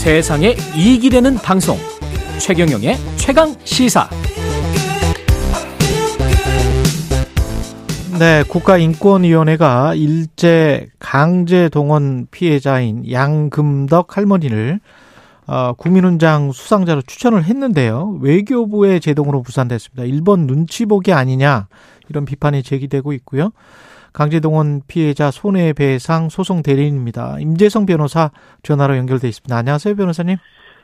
세상에 이익이 되는 방송 최경영의 최강 시사 네, 국가인권위원회가 일제 강제 동원 피해자인 양금덕 할머니를 어, 국민훈장 수상자로 추천을 했는데요. 외교부의 제동으로 부산됐습니다. 일본 눈치 보기 아니냐 이런 비판이 제기되고 있고요. 강제동원 피해자 손해배상 소송 대리인입니다. 임재성 변호사 전화로 연결돼 있습니다. 안녕하세요, 변호사님.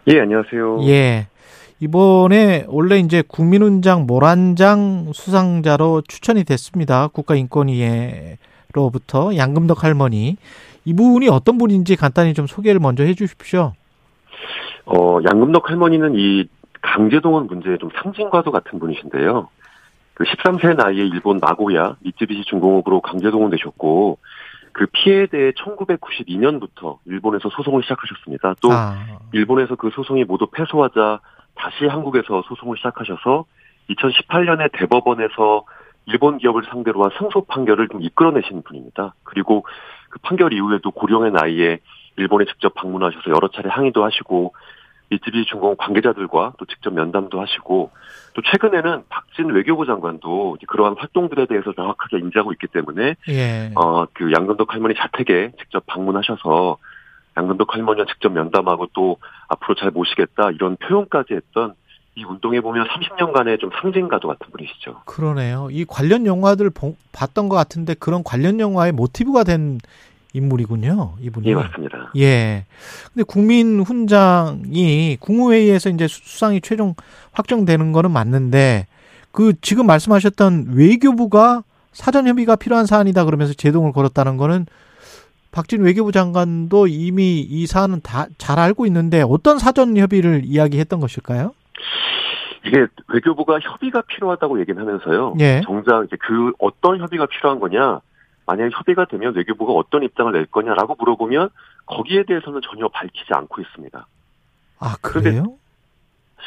예, 안녕하세요. 예. 이번에 원래 이제 국민훈장 모란장 수상자로 추천이 됐습니다. 국가인권위회로부터 양금덕 할머니. 이분이 어떤 분인지 간단히 좀 소개를 먼저 해 주십시오. 어, 양금덕 할머니는 이 강제동원 문제의 좀 상징과도 같은 분이신데요. 그 13세 나이에 일본 나고야 미쯔비시 중공업으로 강제동원 되셨고 그 피해에 대해 1992년부터 일본에서 소송을 시작하셨습니다. 또 아. 일본에서 그 소송이 모두 패소하자 다시 한국에서 소송을 시작하셔서 2018년에 대법원에서 일본 기업을 상대로 한 승소 판결을 좀 이끌어내신 분입니다. 그리고 그 판결 이후에도 고령의 나이에 일본에 직접 방문하셔서 여러 차례 항의도 하시고 미쯔비 중공 관계자들과 또 직접 면담도 하시고 또 최근에는 박진 외교부 장관도 그러한 활동들에 대해서 정확하게 인지하고 있기 때문에 예. 어그 양근덕 할머니 자택에 직접 방문하셔서 양근덕 할머니와 직접 면담하고 또 앞으로 잘 모시겠다 이런 표현까지 했던 이 운동에 보면 30년간의 좀 상징가도 같은 분이시죠. 그러네요. 이 관련 영화들 봤던 것 같은데 그런 관련 영화의 모티브가 된 인물이군요. 이분이. 예, 맞습니다. 예. 근데 국민 훈장이 국무회의에서 이제 수상이 최종 확정되는 거는 맞는데 그 지금 말씀하셨던 외교부가 사전 협의가 필요한 사안이다 그러면서 제동을 걸었다는 거는 박진 외교부 장관도 이미 이 사안은 다 잘 알고 있는데 어떤 사전 협의를 이야기했던 것일까요? 이게 외교부가 협의가 필요하다고 얘기는 하면서요. 예. 정작 이제 그 어떤 협의가 필요한 거냐? 만약에 협의가 되면 외교부가 어떤 입장을 낼 거냐라고 물어보면 거기에 대해서는 전혀 밝히지 않고 있습니다. 아 그래요?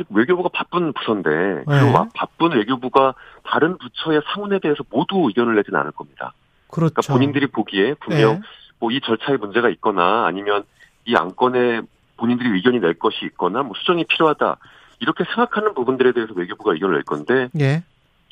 외교부가 바쁜 부서인데 네. 그리고 바쁜 외교부가 다른 부처의 상훈에 대해서 모두 의견을 내지는 않을 겁니다. 그렇죠. 그러니까 본인들이 보기에 분명 네. 뭐이 절차에 문제가 있거나 아니면 이 안건에 본인들이 의견이 낼 것이 있거나 뭐 수정이 필요하다 이렇게 생각하는 부분들에 대해서 외교부가 의견을 낼 건데 네.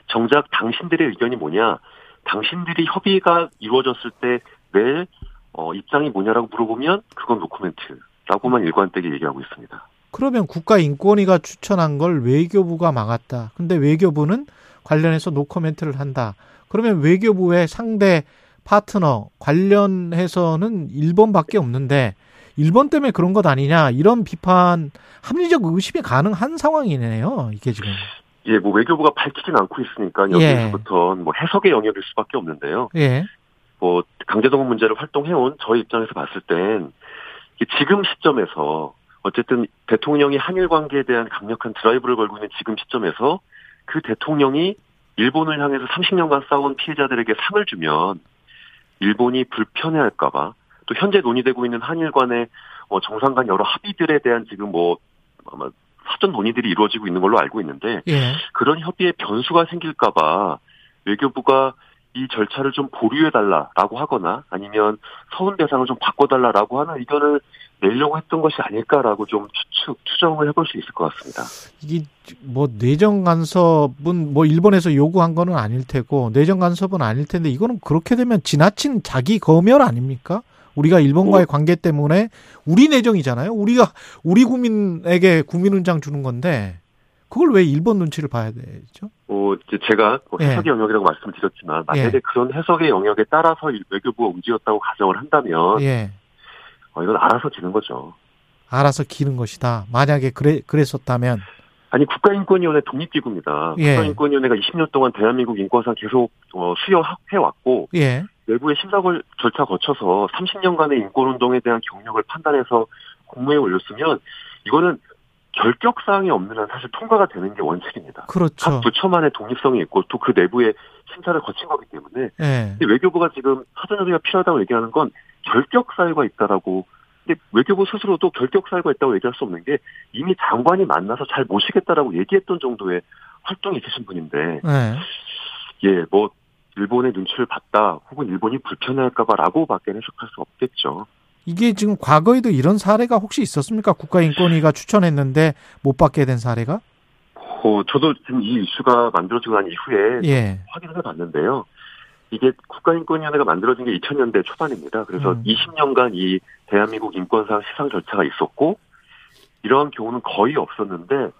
정작 당신들의 의견이 뭐냐 당신들이 협의가 이루어졌을 때 내 어, 입장이 뭐냐라고 물어보면 그건 노코멘트라고만 일관되게 얘기하고 있습니다. 그러면 국가인권위가 추천한 걸 외교부가 막았다. 근데 외교부는 관련해서 노코멘트를 한다. 그러면 외교부의 상대 파트너 관련해서는 일본밖에 없는데 일본 때문에 그런 것 아니냐 이런 비판 합리적 의심이 가능한 상황이네요. 이게 지금. 예, 뭐 외교부가 밝히진 않고 있으니까 여기서부터 예. 뭐 해석의 영역일 수밖에 없는데요. 예. 뭐 강제동원 문제를 활동해온 저희 입장에서 봤을 땐 지금 시점에서 어쨌든 대통령이 한일 관계에 대한 강력한 드라이브를 걸고 있는 지금 시점에서 그 대통령이 일본을 향해서 30년간 싸운 피해자들에게 상을 주면 일본이 불편해할까봐 또 현재 논의되고 있는 한일 간의 뭐 정상 간 여러 합의들에 대한 지금 뭐 아마 사전 논의들이 이루어지고 있는 걸로 알고 있는데 예. 그런 협의에 변수가 생길까봐 외교부가 이 절차를 좀 보류해 달라라고 하거나 아니면 서운 대상을 좀 바꿔달라라고 하는 의견을 내려고 했던 것이 아닐까라고 좀 추측 추정을 해볼 수 있을 것 같습니다. 이게 뭐 내정 간섭은 뭐 일본에서 요구한 거는 아닐 테고 내정 간섭은 아닐 텐데 이거는 그렇게 되면 지나친 자기 검열 아닙니까? 우리가 일본과의 뭐, 관계 때문에 우리 내정이잖아요. 우리가 우리 국민에게 국민훈장 주는 건데 그걸 왜 일본 눈치를 봐야 되죠? 어, 이제 제가 뭐 예. 해석의 예. 영역이라고 말씀드렸지만 만약에 예. 그런 해석의 영역에 따라서 외교부가 움직였다고 가정을 한다면 예. 어, 이건 알아서 기는 거죠. 알아서 기는 것이다. 만약에 그래 그랬었다면 아니 국가인권위원회 독립기구입니다. 예. 국가인권위원회가 20년 동안 대한민국 인권상 계속 어, 수여해 왔고 예. 외부의 심사 절차 거쳐서 30년간의 인권운동에 대한 경력을 판단해서 공모에 올렸으면 이거는 결격 사항이 없는 한 사실 통과가 되는 게 원칙입니다. 그렇죠. 각 부처만의 독립성이 있고 또 그 내부에 심사를 거친 거기 때문에 네. 외교부가 지금 사전 협의가 필요하다고 얘기하는 건 결격 사유가 있다라고 근데 외교부 스스로도 결격 사유가 있다고 얘기할 수 없는 게 이미 장관이 만나서 잘 모시겠다라고 얘기했던 정도의 활동이 있으신 분인데 네. 예 뭐 일본의 눈치를 봤다 혹은 일본이 불편할까봐라고밖에 해석할 수 없겠죠. 이게 지금 과거에도 이런 사례가 혹시 있었습니까? 국가인권위가 추천했는데 못 받게 된 사례가? 어, 저도 지금 이 이슈가 만들어지고 난 이후에 예. 확인을 해봤는데요. 이게 국가인권위원회가 만들어진 게 2000년대 초반입니다. 그래서 음. 20년간 이 대한민국 인권상 시상 절차가 있었고 이러한 경우는 거의 없었는데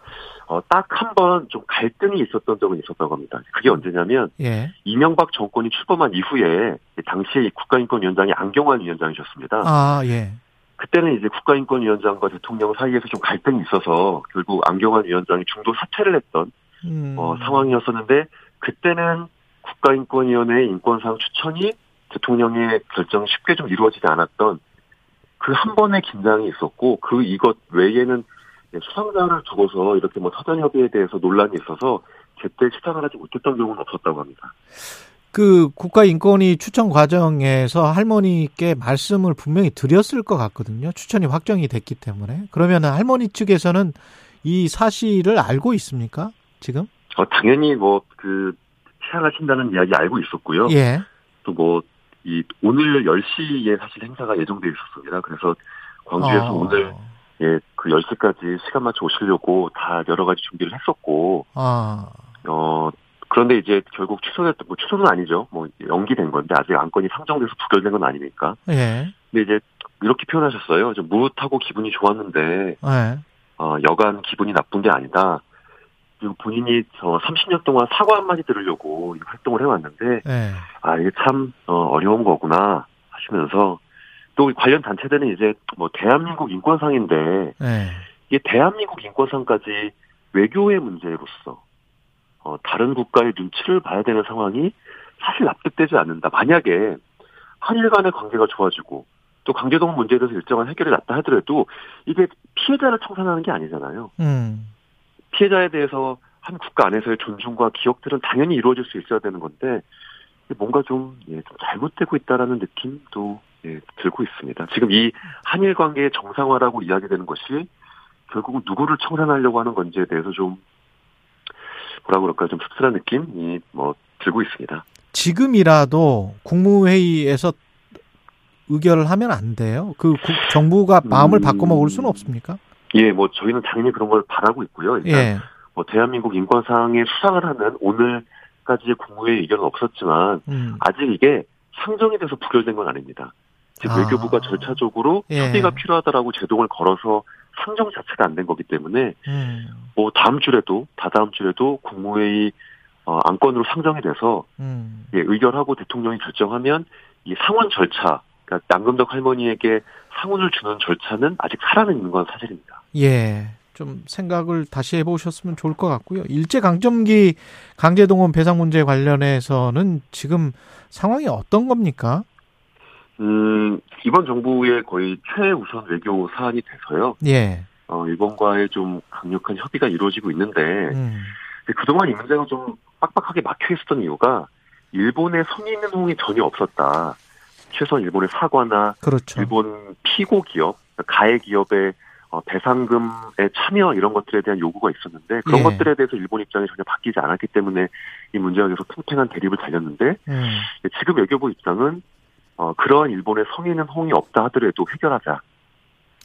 어, 딱 한 번 좀 갈등이 있었던 적은 있었다고 합니다. 그게 언제냐면 예. 이명박 정권이 출범한 이후에 당시에 이 국가인권위원장이 안경환 위원장이셨습니다. 아, 예. 그때는 이제 국가인권위원장과 대통령 사이에서 좀 갈등이 있어서 결국 안경환 위원장이 중도 사퇴를 했던 음. 어, 상황이었었는데 그때는 국가인권위원회의 인권상 추천이 대통령의 결정이 쉽게 좀 이루어지지 않았던 그 한 번의 긴장이 있었고 그 이것 외에는 수상자를 두고서 이렇게 뭐 사전 협의에 대해서 논란이 있어서 제때 시상을 하지 못했던 경우는 없었다고 합니다. 그 국가인권위 추천 과정에서 할머니께 말씀을 분명히 드렸을 것 같거든요. 추천이 확정이 됐기 때문에. 그러면 할머니 측에서는 이 사실을 알고 있습니까? 지금? 어, 당연히 뭐 그 시상하신다는 이야기 알고 있었고요. 예. 또뭐 이 오늘 10시에 사실 행사가 예정돼 있었습니다. 그래서 광주에서 어. 오늘 예, 그 10시까지 시간 맞춰 오시려고 다 여러 가지 준비를 했었고, 아. 어, 그런데 이제 결국 취소됐던, 뭐 취소는 아니죠. 뭐 연기된 건데, 아직 안건이 상정돼서 부결된 건 아니니까. 예. 근데 이제 이렇게 표현하셨어요. 좀 무릇하고 기분이 좋았는데, 예. 어, 여간 기분이 나쁜 게 아니다. 그리고 본인이 저 30년 동안 사과 한마디 들으려고 이 활동을 해왔는데, 예. 아, 이게 참, 어, 어려운 거구나 하시면서, 또 관련 단체들은 이제 뭐 대한민국 인권상인데, 예. 이게 대한민국 인권상까지 외교의 문제로서 어, 다른 국가의 눈치를 봐야 되는 상황이 사실 납득되지 않는다. 만약에 한일 간의 관계가 좋아지고 또 강제동 문제에 대해서 일정한 해결이 났다 하더라도 이게 피해자를 청산하는 게 아니잖아요. 음. 피해자에 대해서 한 국가 안에서의 존중과 기억들은 당연히 이루어질 수 있어야 되는 건데 뭔가 좀, 예, 좀 잘못되고 있다라는 느낌도 예, 들고 있습니다. 지금 이 한일 관계의 정상화라고 이야기되는 것이 결국은 누구를 청산하려고 하는 건지에 대해서 좀 뭐라 그럴까 좀 씁쓸한 느낌이 뭐 들고 있습니다. 지금이라도 국무회의에서 의결을 하면 안 돼요. 그 국- 정부가 마음을 음. 바꿔 먹을 수는 없습니까? 예, 뭐 저희는 당연히 그런 걸 바라고 있고요. 일단 예. 뭐 대한민국 인권상의 수상을 하는 오늘까지의 국무회의 의견은 없었지만 음. 아직 이게 상정이 돼서 부결된 건 아닙니다. 지금 아. 외교부가 절차적으로 예. 협의가 필요하다라고 제동을 걸어서 상정 자체가 안 된 거기 때문에 음. 뭐 다음 주에도 다다음 주에도 국무회의 어, 안건으로 상정이 돼서 음. 예, 의결하고 대통령이 결정하면 이 상원 절차, 그러니까 양금덕 할머니에게 상훈을 주는 절차는 아직 살아있는 건 사실입니다. 예. 좀 생각을 다시 해보셨으면 좋을 것 같고요. 일제 강점기 강제동원 배상 문제 관련해서는 지금 상황이 어떤 겁니까? 음, 이번 정부의 거의 최우선 외교 사안이 돼서요. 예. 어, 일본과의 좀 강력한 협의가 이루어지고 있는데 음. 그동안 이 문제가 좀 빡빡하게 막혀 있었던 이유가 일본의 성의 있는 호응이 전혀 없었다. 최소한 일본의 사과나 그렇죠. 일본 피고 기업, 가해 기업의 어, 배상금의 참여 이런 것들에 대한 요구가 있었는데 그런 예. 것들에 대해서 일본 입장이 전혀 바뀌지 않았기 때문에 이 문제가 계속 팽팽한 대립을 달렸는데 음. 지금 외교부 입장은 어, 그러한 일본의 성의 있는 호응이 없다 하더라도 해결하자.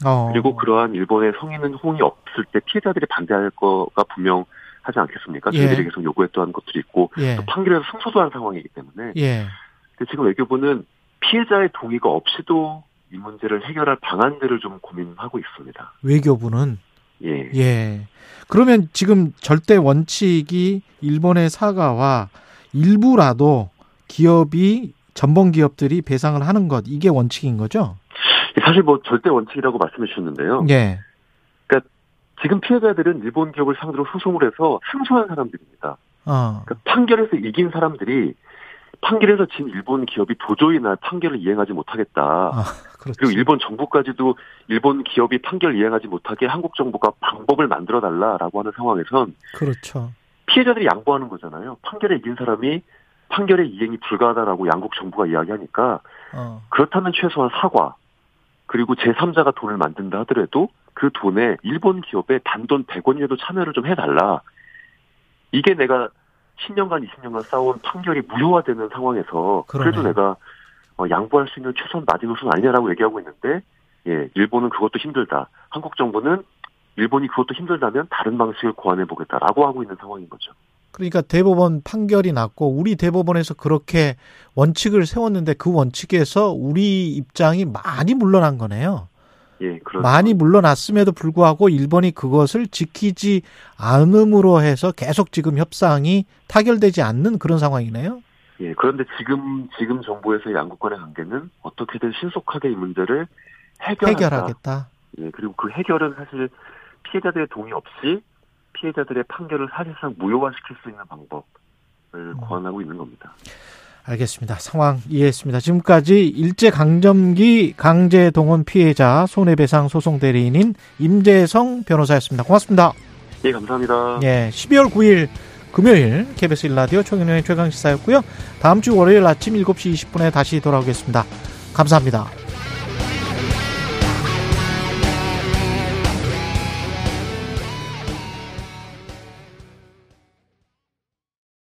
어. 그리고 그러한 일본의 성의 있는 호응이 없을 때 피해자들이 반대할 거가 분명 하지 않겠습니까? 예. 저희들이 계속 요구했던 것들이 있고 예. 또 판결에서 승소도 한 상황이기 때문에 예. 근데 지금 외교부는 피해자의 동의가 없이도 이 문제를 해결할 방안들을 좀 고민하고 있습니다. 외교부는 예. 예. 그러면 지금 절대 원칙이 일본의 사과와 일부라도 기업이 전범 기업들이 배상을 하는 것 이게 원칙인 거죠? 사실 뭐 절대 원칙이라고 말씀해 주셨는데요. 예. 지금 피해자들은 일본 기업을 상대로 소송을 해서 승소한 사람들입니다. 어. 그러니까 판결에서 이긴 사람들이 판결에서 진 일본 기업이 도저히 날 판결을 이행하지 못하겠다. 아. 그리고 일본 정부까지도 일본 기업이 판결 이행하지 못하게 한국 정부가 방법을 만들어 달라라고 하는 상황에선 그렇죠. 피해자들이 양보하는 거잖아요. 판결에 이긴 사람이 판결의 이행이 불가하다라고 양국 정부가 이야기하니까 어. 그렇다면 최소한 사과 그리고 제3자가 돈을 만든다 하더라도 그 돈에 일본 기업에 단돈 100원이라도 참여를 좀 해달라. 이게 내가 10년간 20년간 쌓아온 판결이 무효화되는 상황에서 그래도 그러네. 내가 어, 양보할 수 있는 최소한 마지노선 아니냐라고 얘기하고 있는데 예, 일본은 그것도 힘들다. 한국 정부는 일본이 그것도 힘들다면 다른 방식을 고안해 보겠다라고 하고 있는 상황인 거죠. 그러니까 대법원 판결이 났고 우리 대법원에서 그렇게 원칙을 세웠는데 그 원칙에서 우리 입장이 많이 물러난 거네요. 예, 그렇죠. 많이 물러났음에도 불구하고 일본이 그것을 지키지 않음으로 해서 계속 지금 협상이 타결되지 않는 그런 상황이네요. 예, 그런데 지금 지금 정부에서 양국 간의 관계는 어떻게든 신속하게 이 문제를 해결한다. 해결하겠다. 예, 그리고 그 해결은 사실 피해자들의 동의 없이 피해자들의 판결을 사실상 무효화시킬 수 있는 방법을 음. 고안하고 있는 겁니다. 알겠습니다. 상황 이해했습니다. 지금까지 일제 강점기 강제 동원 피해자 손해배상 소송 대리인인 임재성 변호사였습니다. 고맙습니다. 예, 감사합니다. 예, 12월 9일 금요일 KBS 1라디오 최경영의 최강시사였고요. 다음 주 월요일 아침 7시 20분에 다시 돌아오겠습니다. 감사합니다.